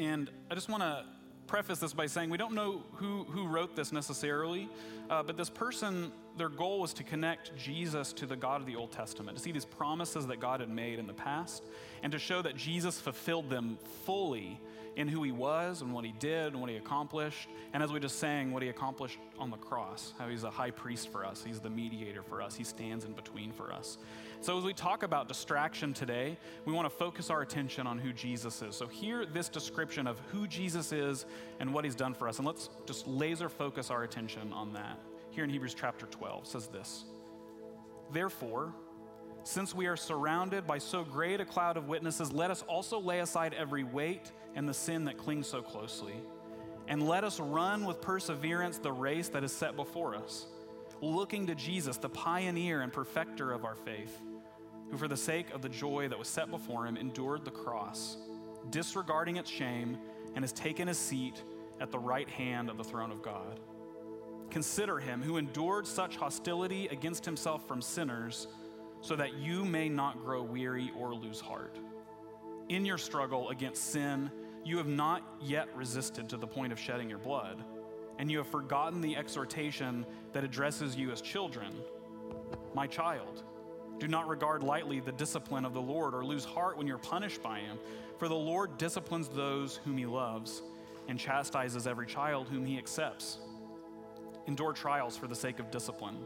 And I just want to preface this by saying we don't know who, who wrote this necessarily, uh, but this person, their goal was to connect Jesus to the God of the Old Testament, to see these promises that God had made in the past, and to show that Jesus fulfilled them fully in who he was and what he did and what he accomplished. And as we just sang, what he accomplished on the cross, how he's a high priest for us, he's the mediator for us, he stands in between for us. So as we talk about distraction today, we want to focus our attention on who Jesus is. So hear this description of who Jesus is and what he's done for us. And let's just laser focus our attention on that. Here in Hebrews chapter 12 says this Therefore, since we are surrounded by so great a cloud of witnesses, let us also lay aside every weight and the sin that clings so closely. And let us run with perseverance the race that is set before us, looking to Jesus, the pioneer and perfecter of our faith, who for the sake of the joy that was set before him endured the cross, disregarding its shame, and has taken his seat at the right hand of the throne of God. Consider him who endured such hostility against himself from sinners so that you may not grow weary or lose heart. In your struggle against sin, you have not yet resisted to the point of shedding your blood, and you have forgotten the exhortation that addresses you as children. My child, do not regard lightly the discipline of the Lord or lose heart when you're punished by him, for the Lord disciplines those whom he loves and chastises every child whom he accepts. Endure trials for the sake of discipline.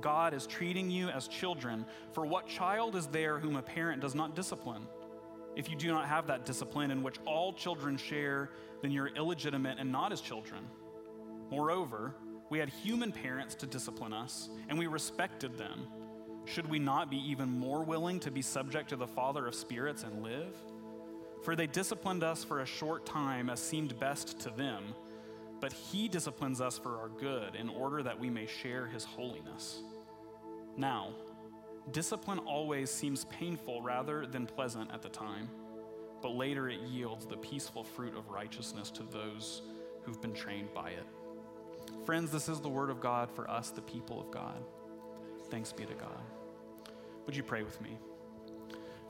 God is treating you as children. For what child is there whom a parent does not discipline? If you do not have that discipline in which all children share, then you're illegitimate and not as children. Moreover, we had human parents to discipline us, and we respected them. Should we not be even more willing to be subject to the Father of spirits and live? For they disciplined us for a short time as seemed best to them but he disciplines us for our good in order that we may share his holiness. Now, discipline always seems painful rather than pleasant at the time, but later it yields the peaceful fruit of righteousness to those who've been trained by it. Friends, this is the word of God for us, the people of God. Thanks be to God. Would you pray with me?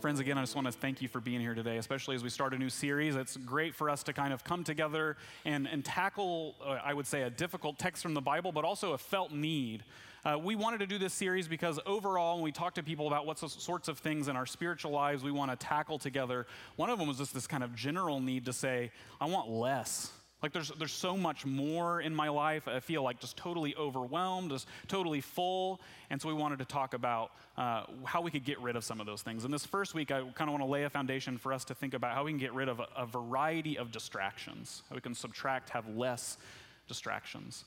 Friends, again, I just want to thank you for being here today, especially as we start a new series. It's great for us to kind of come together and, and tackle, uh, I would say, a difficult text from the Bible, but also a felt need. Uh, we wanted to do this series because overall, when we talk to people about what sorts of things in our spiritual lives we want to tackle together, one of them was just this kind of general need to say, I want less. Like there's, there's so much more in my life. I feel like just totally overwhelmed, just totally full. And so we wanted to talk about uh, how we could get rid of some of those things. And this first week, I kind of want to lay a foundation for us to think about how we can get rid of a, a variety of distractions, how we can subtract, have less distractions.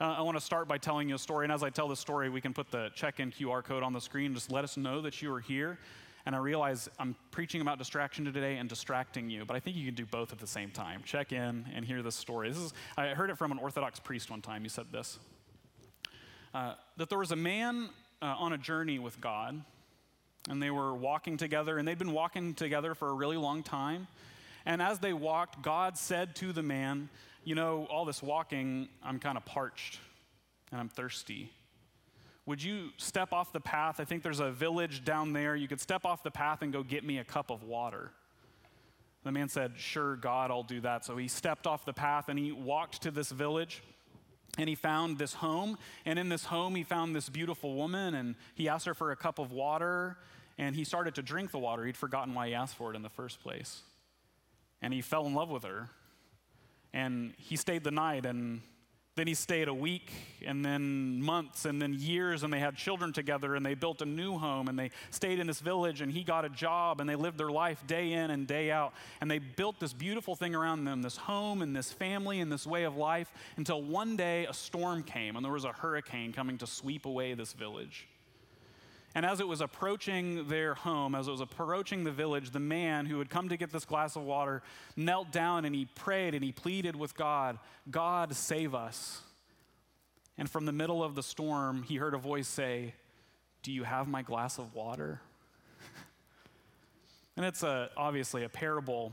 Uh, I want to start by telling you a story. And as I tell the story, we can put the check in QR code on the screen. Just let us know that you are here. And I realize I'm preaching about distraction today and distracting you, but I think you can do both at the same time. Check in and hear this story. This is, I heard it from an Orthodox priest one time. He said this uh, that there was a man uh, on a journey with God, and they were walking together, and they'd been walking together for a really long time. And as they walked, God said to the man, You know, all this walking, I'm kind of parched and I'm thirsty. Would you step off the path? I think there's a village down there. You could step off the path and go get me a cup of water. The man said, Sure, God, I'll do that. So he stepped off the path and he walked to this village and he found this home. And in this home, he found this beautiful woman and he asked her for a cup of water and he started to drink the water. He'd forgotten why he asked for it in the first place. And he fell in love with her. And he stayed the night and then he stayed a week and then months and then years, and they had children together and they built a new home and they stayed in this village and he got a job and they lived their life day in and day out. And they built this beautiful thing around them this home and this family and this way of life until one day a storm came and there was a hurricane coming to sweep away this village. And as it was approaching their home, as it was approaching the village, the man who had come to get this glass of water knelt down and he prayed and he pleaded with God, God, save us. And from the middle of the storm, he heard a voice say, Do you have my glass of water? and it's a, obviously a parable,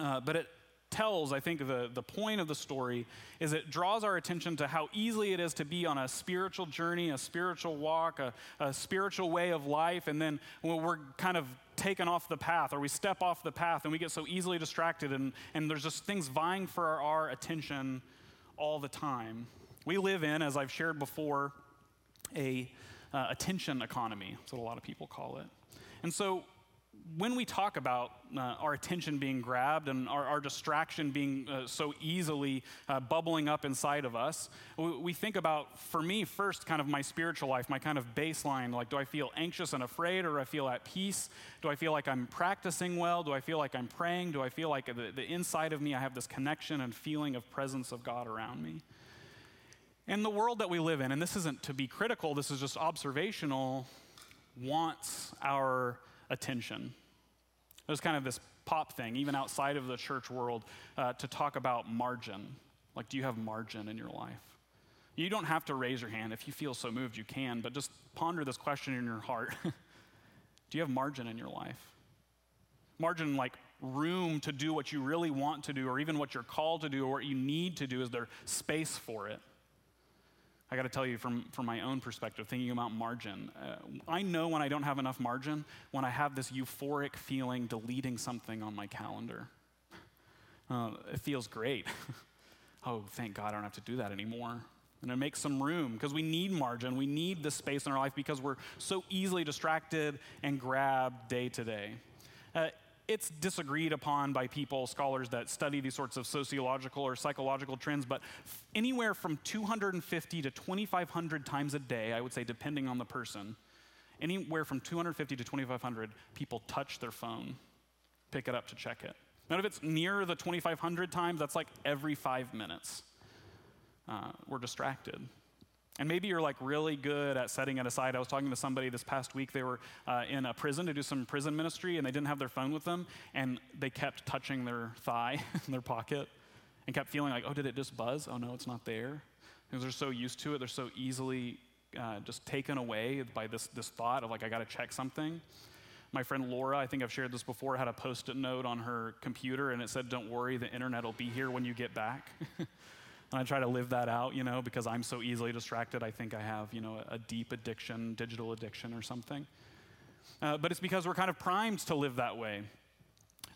uh, but it tells, I think the, the point of the story is it draws our attention to how easily it is to be on a spiritual journey, a spiritual walk, a, a spiritual way of life, and then when we're kind of taken off the path or we step off the path and we get so easily distracted and, and there's just things vying for our, our attention all the time. We live in, as I've shared before, a uh, attention economy. That's what a lot of people call it. And so when we talk about uh, our attention being grabbed and our, our distraction being uh, so easily uh, bubbling up inside of us, we, think about, for me, first, kind of my spiritual life, my kind of baseline. Like, do I feel anxious and afraid, or do I feel at peace? Do I feel like I'm practicing well? Do I feel like I'm praying? Do I feel like the, the inside of me, I have this connection and feeling of presence of God around me? And the world that we live in, and this isn't to be critical, this is just observational, wants our attention. There's kind of this pop thing, even outside of the church world, uh, to talk about margin. Like, do you have margin in your life? You don't have to raise your hand. If you feel so moved, you can, but just ponder this question in your heart Do you have margin in your life? Margin, like room to do what you really want to do, or even what you're called to do, or what you need to do. Is there space for it? I got to tell you from, from my own perspective, thinking about margin, uh, I know when I don't have enough margin, when I have this euphoric feeling deleting something on my calendar. Uh, it feels great. oh, thank God I don't have to do that anymore. And it makes some room because we need margin. We need this space in our life because we're so easily distracted and grabbed day to day. Uh, it's disagreed upon by people, scholars that study these sorts of sociological or psychological trends, but anywhere from 250 to 2,500 times a day, I would say, depending on the person, anywhere from 250 to 2,500 people touch their phone, pick it up to check it. Now, if it's near the 2,500 times, that's like every five minutes. Uh, we're distracted. And maybe you're like really good at setting it aside. I was talking to somebody this past week. They were uh, in a prison to do some prison ministry, and they didn't have their phone with them, and they kept touching their thigh in their pocket and kept feeling like, oh, did it just buzz? Oh, no, it's not there. Because they're so used to it, they're so easily uh, just taken away by this, this thought of like, I got to check something. My friend Laura, I think I've shared this before, had a post it note on her computer, and it said, Don't worry, the internet will be here when you get back. And I try to live that out, you know, because I'm so easily distracted. I think I have, you know, a, deep addiction, digital addiction or something. Uh, but it's because we're kind of primed to live that way.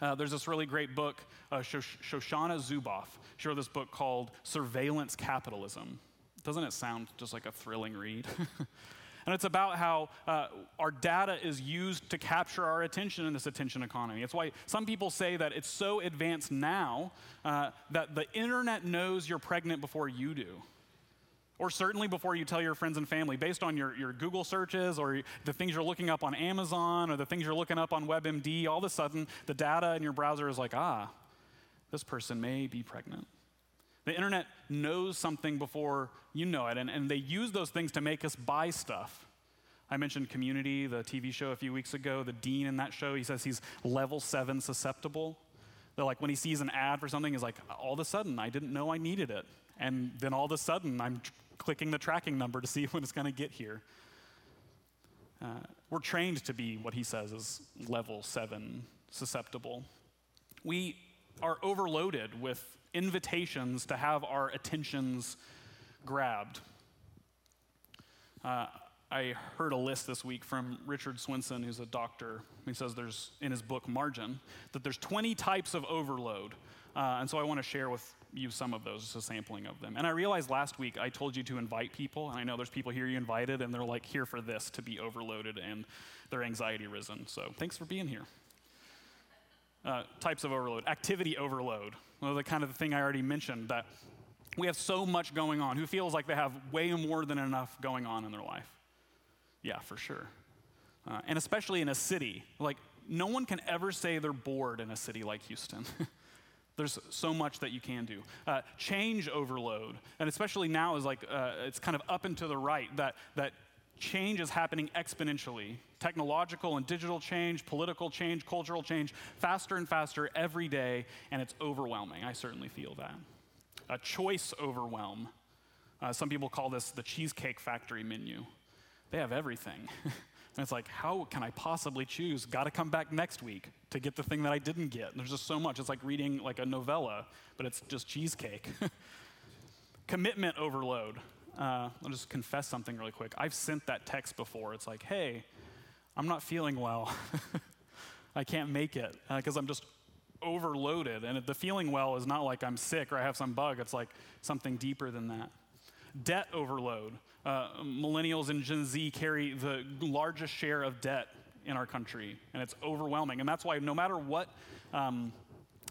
Uh, there's this really great book, uh, Shoshana Zuboff. She wrote this book called Surveillance Capitalism. Doesn't it sound just like a thrilling read? And it's about how uh, our data is used to capture our attention in this attention economy. It's why some people say that it's so advanced now uh, that the internet knows you're pregnant before you do. Or certainly before you tell your friends and family, based on your, your Google searches or the things you're looking up on Amazon or the things you're looking up on WebMD, all of a sudden the data in your browser is like, ah, this person may be pregnant. The internet knows something before you know it, and, and they use those things to make us buy stuff. I mentioned Community, the TV show a few weeks ago. The dean in that show, he says he's level seven susceptible. They're like, when he sees an ad for something, he's like, all of a sudden, I didn't know I needed it. And then all of a sudden, I'm tr- clicking the tracking number to see when it's going to get here. Uh, we're trained to be what he says is level seven susceptible. We are overloaded with invitations to have our attentions grabbed. Uh, I heard a list this week from Richard Swenson, who's a doctor. He says there's, in his book Margin, that there's 20 types of overload. Uh, and so I want to share with you some of those, just a sampling of them. And I realized last week I told you to invite people, and I know there's people here you invited, and they're like here for this to be overloaded and their anxiety risen. So thanks for being here. Uh, types of overload activity overload. Well, the kind of the thing I already mentioned that we have so much going on. Who feels like they have way more than enough going on in their life? Yeah, for sure. Uh, and especially in a city. Like, no one can ever say they're bored in a city like Houston. There's so much that you can do. Uh, change overload, and especially now is like uh, it's kind of up and to the right that that change is happening exponentially technological and digital change, political change, cultural change, faster and faster every day, and it's overwhelming. I certainly feel that. A choice overwhelm. Uh, some people call this the Cheesecake Factory menu. They have everything. And it's like, how can I possibly choose? Got to come back next week to get the thing that I didn't get. There's just so much. It's like reading like a novella, but it's just cheesecake. Commitment overload. Uh, I'll just confess something really quick. I've sent that text before. It's like, hey, I'm not feeling well. I can't make it because uh, I'm just overloaded. And the feeling well is not like I'm sick or I have some bug, it's like something deeper than that. Debt overload. Uh, millennials and Gen Z carry the largest share of debt in our country, and it's overwhelming. And that's why, no matter what um,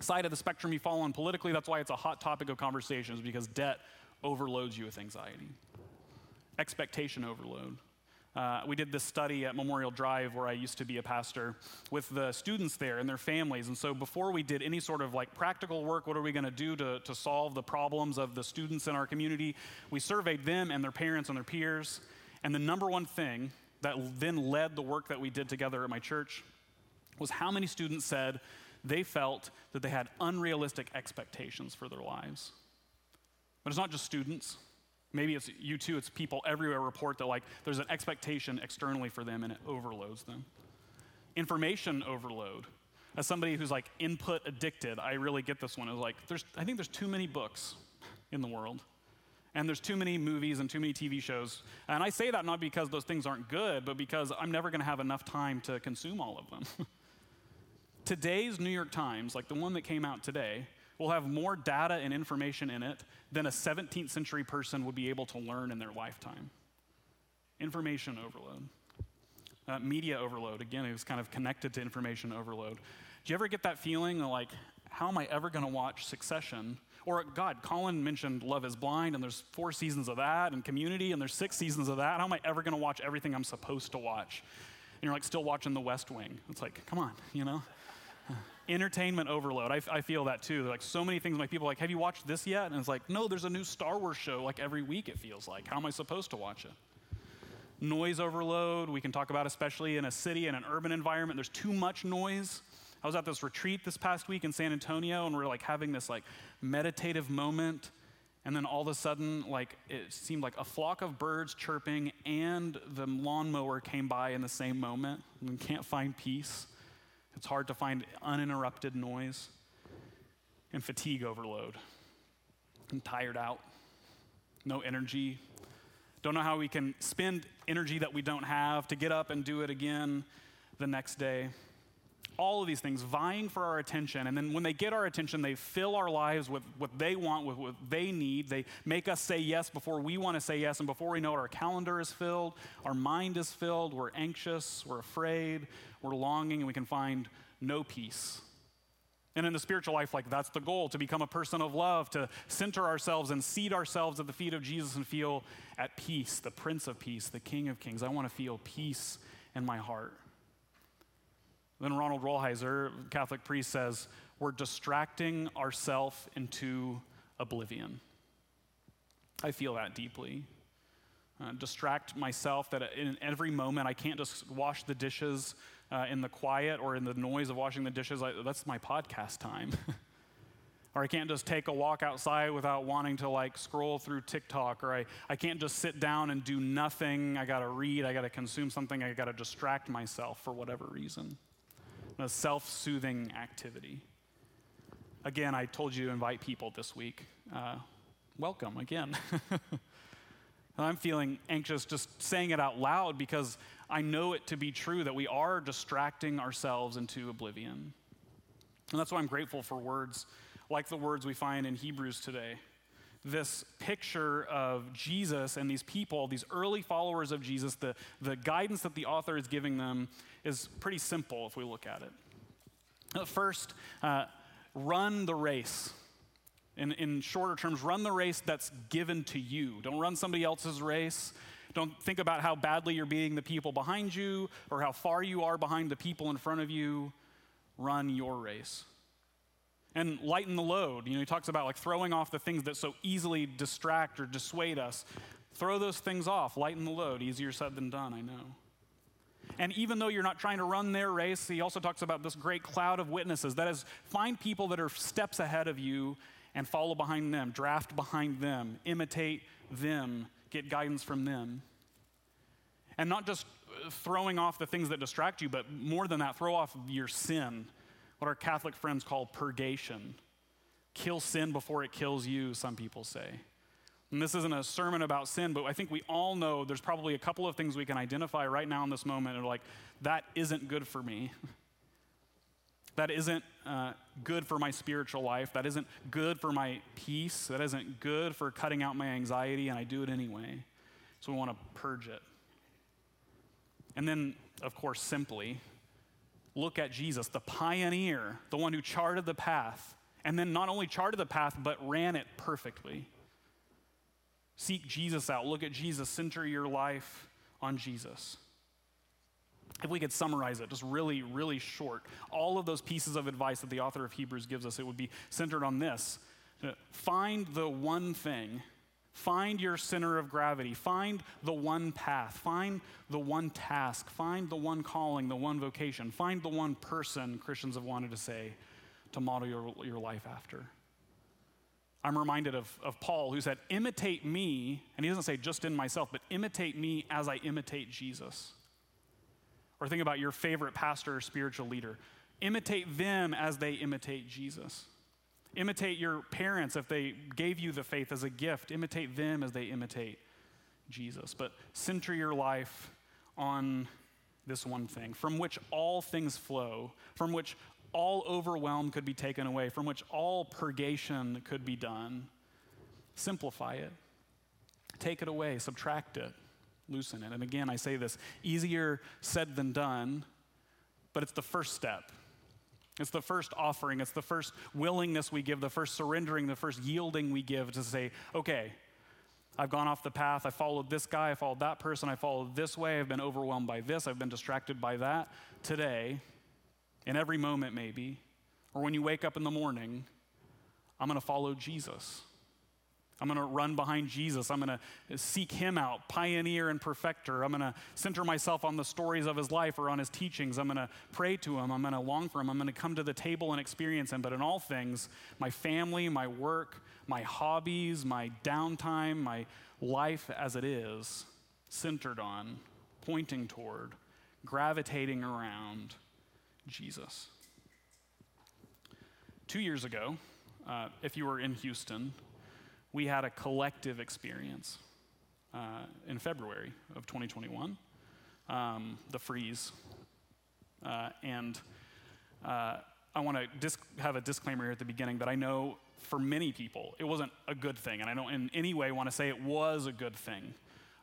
side of the spectrum you fall on politically, that's why it's a hot topic of conversations because debt overloads you with anxiety. Expectation overload. Uh, we did this study at Memorial Drive, where I used to be a pastor, with the students there and their families. And so, before we did any sort of like practical work, what are we going to do to solve the problems of the students in our community? We surveyed them and their parents and their peers. And the number one thing that then led the work that we did together at my church was how many students said they felt that they had unrealistic expectations for their lives. But it's not just students. Maybe it's you too, it's people everywhere report that like there's an expectation externally for them and it overloads them. Information overload. As somebody who's like input addicted, I really get this one. Is like there's I think there's too many books in the world. And there's too many movies and too many TV shows. And I say that not because those things aren't good, but because I'm never going to have enough time to consume all of them. Today's New York Times, like the one that came out today, will have more data and information in it than a 17th century person would be able to learn in their lifetime. Information overload. Uh, media overload, again, it was kind of connected to information overload. Do you ever get that feeling like, how am I ever going to watch Succession? Or, God, Colin mentioned Love is Blind, and there's four seasons of that, and Community, and there's six seasons of that. How am I ever going to watch everything I'm supposed to watch? And you're like still watching The West Wing. It's like, come on, you know? Entertainment overload. I, I feel that too. Like so many things, my people like, have you watched this yet? And it's like, no, there's a new Star Wars show like every week, it feels like. How am I supposed to watch it? Noise overload, we can talk about especially in a city and an urban environment. There's too much noise. I was at this retreat this past week in San Antonio, and we are like having this like meditative moment. And then all of a sudden, like it seemed like a flock of birds chirping and the lawnmower came by in the same moment and can't find peace. It's hard to find uninterrupted noise and fatigue overload. I'm tired out, no energy. Don't know how we can spend energy that we don't have to get up and do it again the next day. All of these things vying for our attention. And then when they get our attention, they fill our lives with what they want, with what they need. They make us say yes before we want to say yes. And before we know it, our calendar is filled, our mind is filled, we're anxious, we're afraid, we're longing, and we can find no peace. And in the spiritual life, like that's the goal to become a person of love, to center ourselves and seat ourselves at the feet of Jesus and feel at peace, the Prince of Peace, the King of Kings. I want to feel peace in my heart. Then Ronald Rolheiser, Catholic priest, says, We're distracting ourselves into oblivion. I feel that deeply uh, distract myself that in every moment I can't just wash the dishes uh, in the quiet or in the noise of washing the dishes. I, that's my podcast time. or I can't just take a walk outside without wanting to like scroll through TikTok, or I, I can't just sit down and do nothing. I gotta read, I gotta consume something, I gotta distract myself for whatever reason. A self soothing activity. Again, I told you to invite people this week. Uh, welcome again. I'm feeling anxious just saying it out loud because I know it to be true that we are distracting ourselves into oblivion. And that's why I'm grateful for words like the words we find in Hebrews today. This picture of Jesus and these people, these early followers of Jesus, the, the guidance that the author is giving them is pretty simple if we look at it. First, uh, run the race in, in shorter terms, run the race that's given to you. Don't run somebody else's race. Don't think about how badly you're beating the people behind you or how far you are behind the people in front of you. Run your race. And lighten the load. You know, he talks about like throwing off the things that so easily distract or dissuade us. Throw those things off. Lighten the load. Easier said than done, I know. And even though you're not trying to run their race, he also talks about this great cloud of witnesses. That is, find people that are steps ahead of you and follow behind them, draft behind them, imitate them, get guidance from them. And not just throwing off the things that distract you, but more than that, throw off your sin, what our Catholic friends call purgation. Kill sin before it kills you, some people say. And this isn't a sermon about sin, but I think we all know there's probably a couple of things we can identify right now in this moment and like, that isn't good for me. that isn't uh, good for my spiritual life. That isn't good for my peace. That isn't good for cutting out my anxiety, and I do it anyway. So we want to purge it. And then, of course, simply look at Jesus, the pioneer, the one who charted the path, and then not only charted the path, but ran it perfectly. Seek Jesus out. Look at Jesus. Center your life on Jesus. If we could summarize it just really, really short, all of those pieces of advice that the author of Hebrews gives us, it would be centered on this find the one thing Find your center of gravity. Find the one path. Find the one task. Find the one calling, the one vocation. Find the one person, Christians have wanted to say, to model your, your life after. I'm reminded of, of Paul, who said, Imitate me, and he doesn't say just in myself, but imitate me as I imitate Jesus. Or think about your favorite pastor or spiritual leader. Imitate them as they imitate Jesus. Imitate your parents if they gave you the faith as a gift. Imitate them as they imitate Jesus. But center your life on this one thing from which all things flow, from which all overwhelm could be taken away, from which all purgation could be done. Simplify it, take it away, subtract it, loosen it. And again, I say this easier said than done, but it's the first step. It's the first offering, it's the first willingness we give, the first surrendering, the first yielding we give to say, okay, I've gone off the path. I followed this guy. I followed that person. I followed this way. I've been overwhelmed by this. I've been distracted by that. Today, in every moment, maybe, or when you wake up in the morning, I'm going to follow Jesus. I'm going to run behind Jesus. I'm going to seek him out, pioneer and perfecter. I'm going to center myself on the stories of his life or on his teachings. I'm going to pray to him. I'm going to long for him. I'm going to come to the table and experience him. But in all things, my family, my work, my hobbies, my downtime, my life as it is, centered on, pointing toward, gravitating around Jesus. Two years ago, uh, if you were in Houston, we had a collective experience uh, in February of 2021, um, the freeze. Uh, and uh, I want to disc- have a disclaimer here at the beginning that I know for many people it wasn't a good thing, and I don't in any way want to say it was a good thing.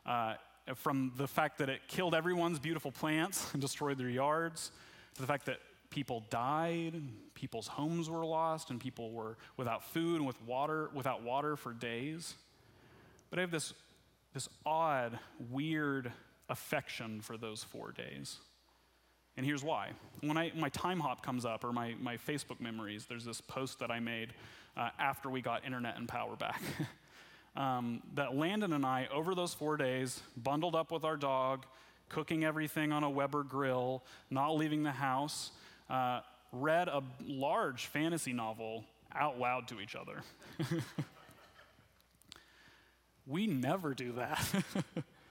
Uh, from the fact that it killed everyone's beautiful plants and destroyed their yards, to the fact that people died, people's homes were lost, and people were without food and with water, without water for days. But I have this, this odd, weird affection for those four days. And here's why. When I, my time hop comes up, or my, my Facebook memories, there's this post that I made uh, after we got internet and power back. um, that Landon and I, over those four days, bundled up with our dog, cooking everything on a Weber grill, not leaving the house, uh, read a large fantasy novel out loud to each other. we never do that.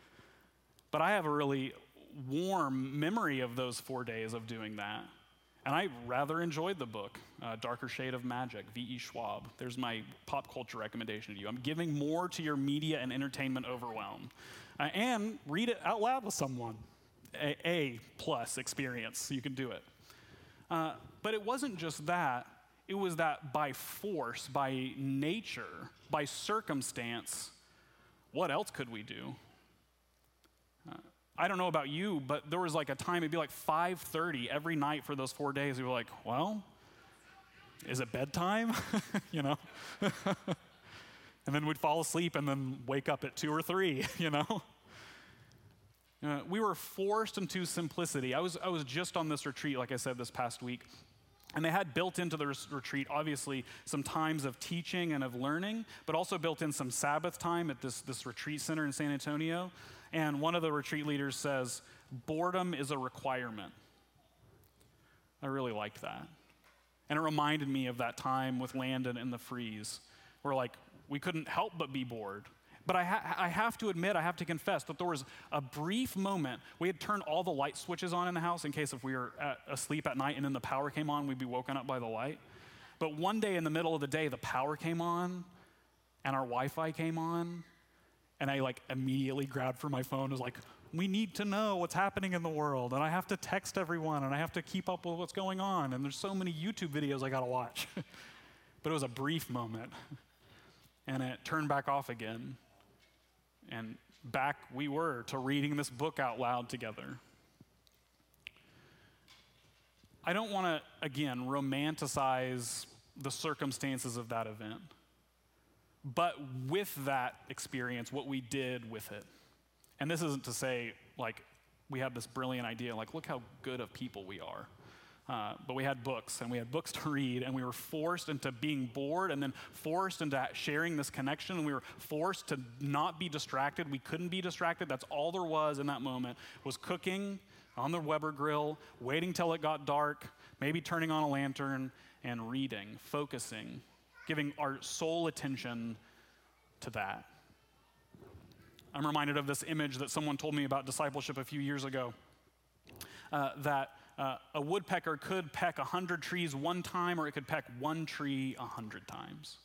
but I have a really warm memory of those four days of doing that. And I rather enjoyed the book, uh, Darker Shade of Magic, V.E. Schwab. There's my pop culture recommendation to you. I'm giving more to your media and entertainment overwhelm. Uh, and read it out loud with someone. A, a plus experience. You can do it. Uh, but it wasn't just that, it was that by force, by nature, by circumstance, what else could we do? Uh, I don't know about you, but there was like a time it'd be like 5:30 every night for those 4 days. We were like, "Well, is it bedtime?" you know. and then we'd fall asleep and then wake up at 2 or 3, you know. Uh, we were forced into simplicity. I was, I was just on this retreat, like I said, this past week. And they had built into the retreat, obviously, some times of teaching and of learning, but also built in some Sabbath time at this, this retreat center in San Antonio. And one of the retreat leaders says, boredom is a requirement. I really liked that. And it reminded me of that time with Landon in the freeze, where like we couldn't help but be bored. But I, ha- I have to admit, I have to confess that there was a brief moment. We had turned all the light switches on in the house in case if we were at, asleep at night and then the power came on, we'd be woken up by the light. But one day in the middle of the day, the power came on and our Wi Fi came on. And I like immediately grabbed for my phone and was like, we need to know what's happening in the world. And I have to text everyone and I have to keep up with what's going on. And there's so many YouTube videos I got to watch. but it was a brief moment. And it turned back off again. And back we were to reading this book out loud together. I don't want to, again, romanticize the circumstances of that event, but with that experience, what we did with it. And this isn't to say, like, we have this brilliant idea, like, look how good of people we are. Uh, but we had books and we had books to read and we were forced into being bored and then forced into sharing this connection and we were forced to not be distracted. We couldn't be distracted. That's all there was in that moment was cooking on the weber grill waiting till it got dark maybe turning on a lantern and reading focusing giving our sole attention to that. I'm reminded of this image that someone told me about discipleship a few years ago uh, that uh, a woodpecker could peck 100 trees one time, or it could peck one tree 100 times.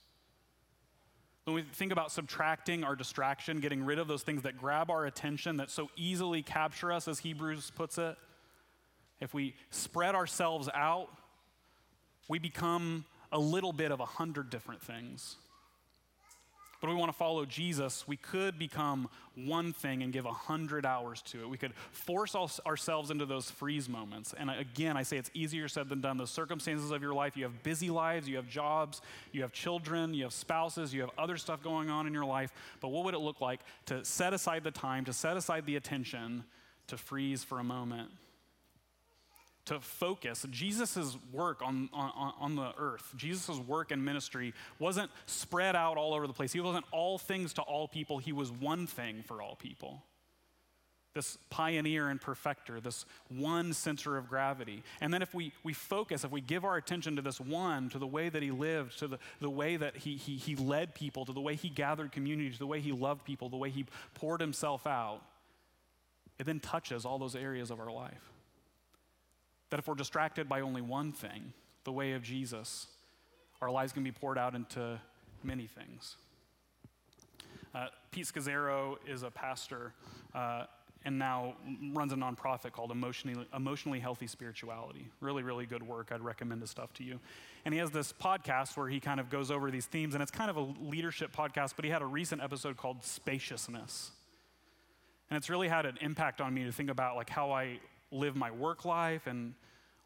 When we think about subtracting our distraction, getting rid of those things that grab our attention, that so easily capture us, as Hebrews puts it, if we spread ourselves out, we become a little bit of a hundred different things but we want to follow Jesus, we could become one thing and give a hundred hours to it. We could force ourselves into those freeze moments. And again, I say it's easier said than done. The circumstances of your life, you have busy lives, you have jobs, you have children, you have spouses, you have other stuff going on in your life. But what would it look like to set aside the time, to set aside the attention, to freeze for a moment? To focus. Jesus' work on, on, on the earth, Jesus' work and ministry wasn't spread out all over the place. He wasn't all things to all people, he was one thing for all people. This pioneer and perfecter, this one center of gravity. And then if we, we focus, if we give our attention to this one, to the way that he lived, to the, the way that he, he, he led people, to the way he gathered community, to the way he loved people, the way he poured himself out, it then touches all those areas of our life. That if we're distracted by only one thing, the way of Jesus, our lives can be poured out into many things. Uh, Pete Scazzero is a pastor uh, and now runs a nonprofit called Emotionally, Emotionally Healthy Spirituality. Really, really good work. I'd recommend his stuff to you. And he has this podcast where he kind of goes over these themes, and it's kind of a leadership podcast, but he had a recent episode called Spaciousness. And it's really had an impact on me to think about like how I live my work life and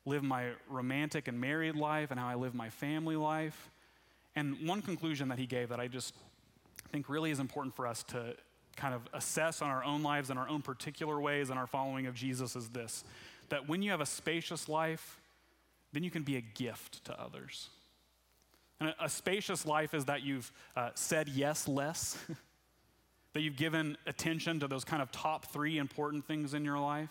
live my romantic and married life and how I live my family life. And one conclusion that he gave that I just think really is important for us to kind of assess on our own lives and our own particular ways and our following of Jesus is this that when you have a spacious life, then you can be a gift to others. And a, a spacious life is that you've uh, said yes less, that you've given attention to those kind of top three important things in your life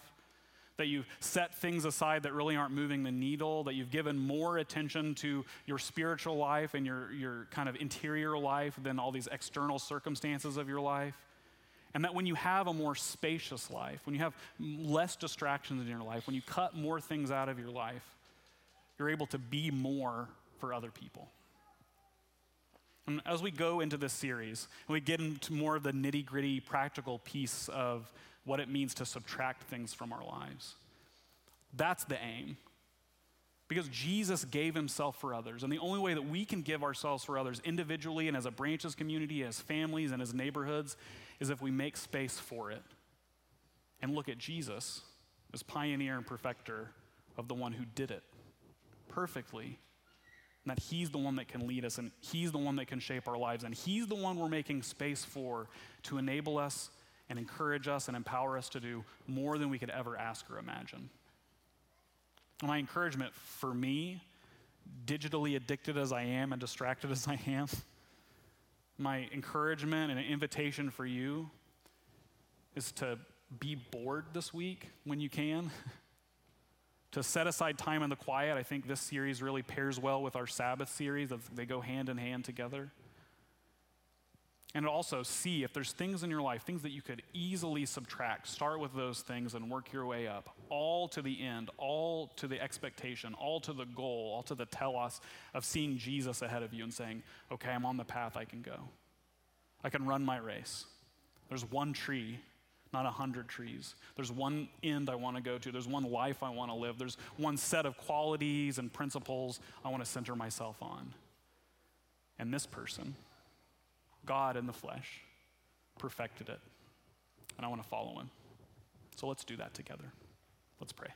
that you've set things aside that really aren't moving the needle, that you've given more attention to your spiritual life and your, your kind of interior life than all these external circumstances of your life. And that when you have a more spacious life, when you have less distractions in your life, when you cut more things out of your life, you're able to be more for other people. And as we go into this series, and we get into more of the nitty gritty practical piece of what it means to subtract things from our lives. That's the aim. Because Jesus gave himself for others. And the only way that we can give ourselves for others individually and as a branches community, as families, and as neighborhoods is if we make space for it and look at Jesus as pioneer and perfecter of the one who did it perfectly. And that he's the one that can lead us and he's the one that can shape our lives. And he's the one we're making space for to enable us and encourage us and empower us to do more than we could ever ask or imagine. My encouragement for me, digitally addicted as I am and distracted as I am, my encouragement and an invitation for you is to be bored this week when you can. to set aside time in the quiet. I think this series really pairs well with our Sabbath series. They go hand in hand together. And also see if there's things in your life, things that you could easily subtract. Start with those things and work your way up, all to the end, all to the expectation, all to the goal, all to the telos of seeing Jesus ahead of you and saying, okay, I'm on the path I can go. I can run my race. There's one tree, not a hundred trees. There's one end I want to go to. There's one life I want to live. There's one set of qualities and principles I want to center myself on. And this person, God in the flesh, perfected it. And I want to follow him. So let's do that together. Let's pray.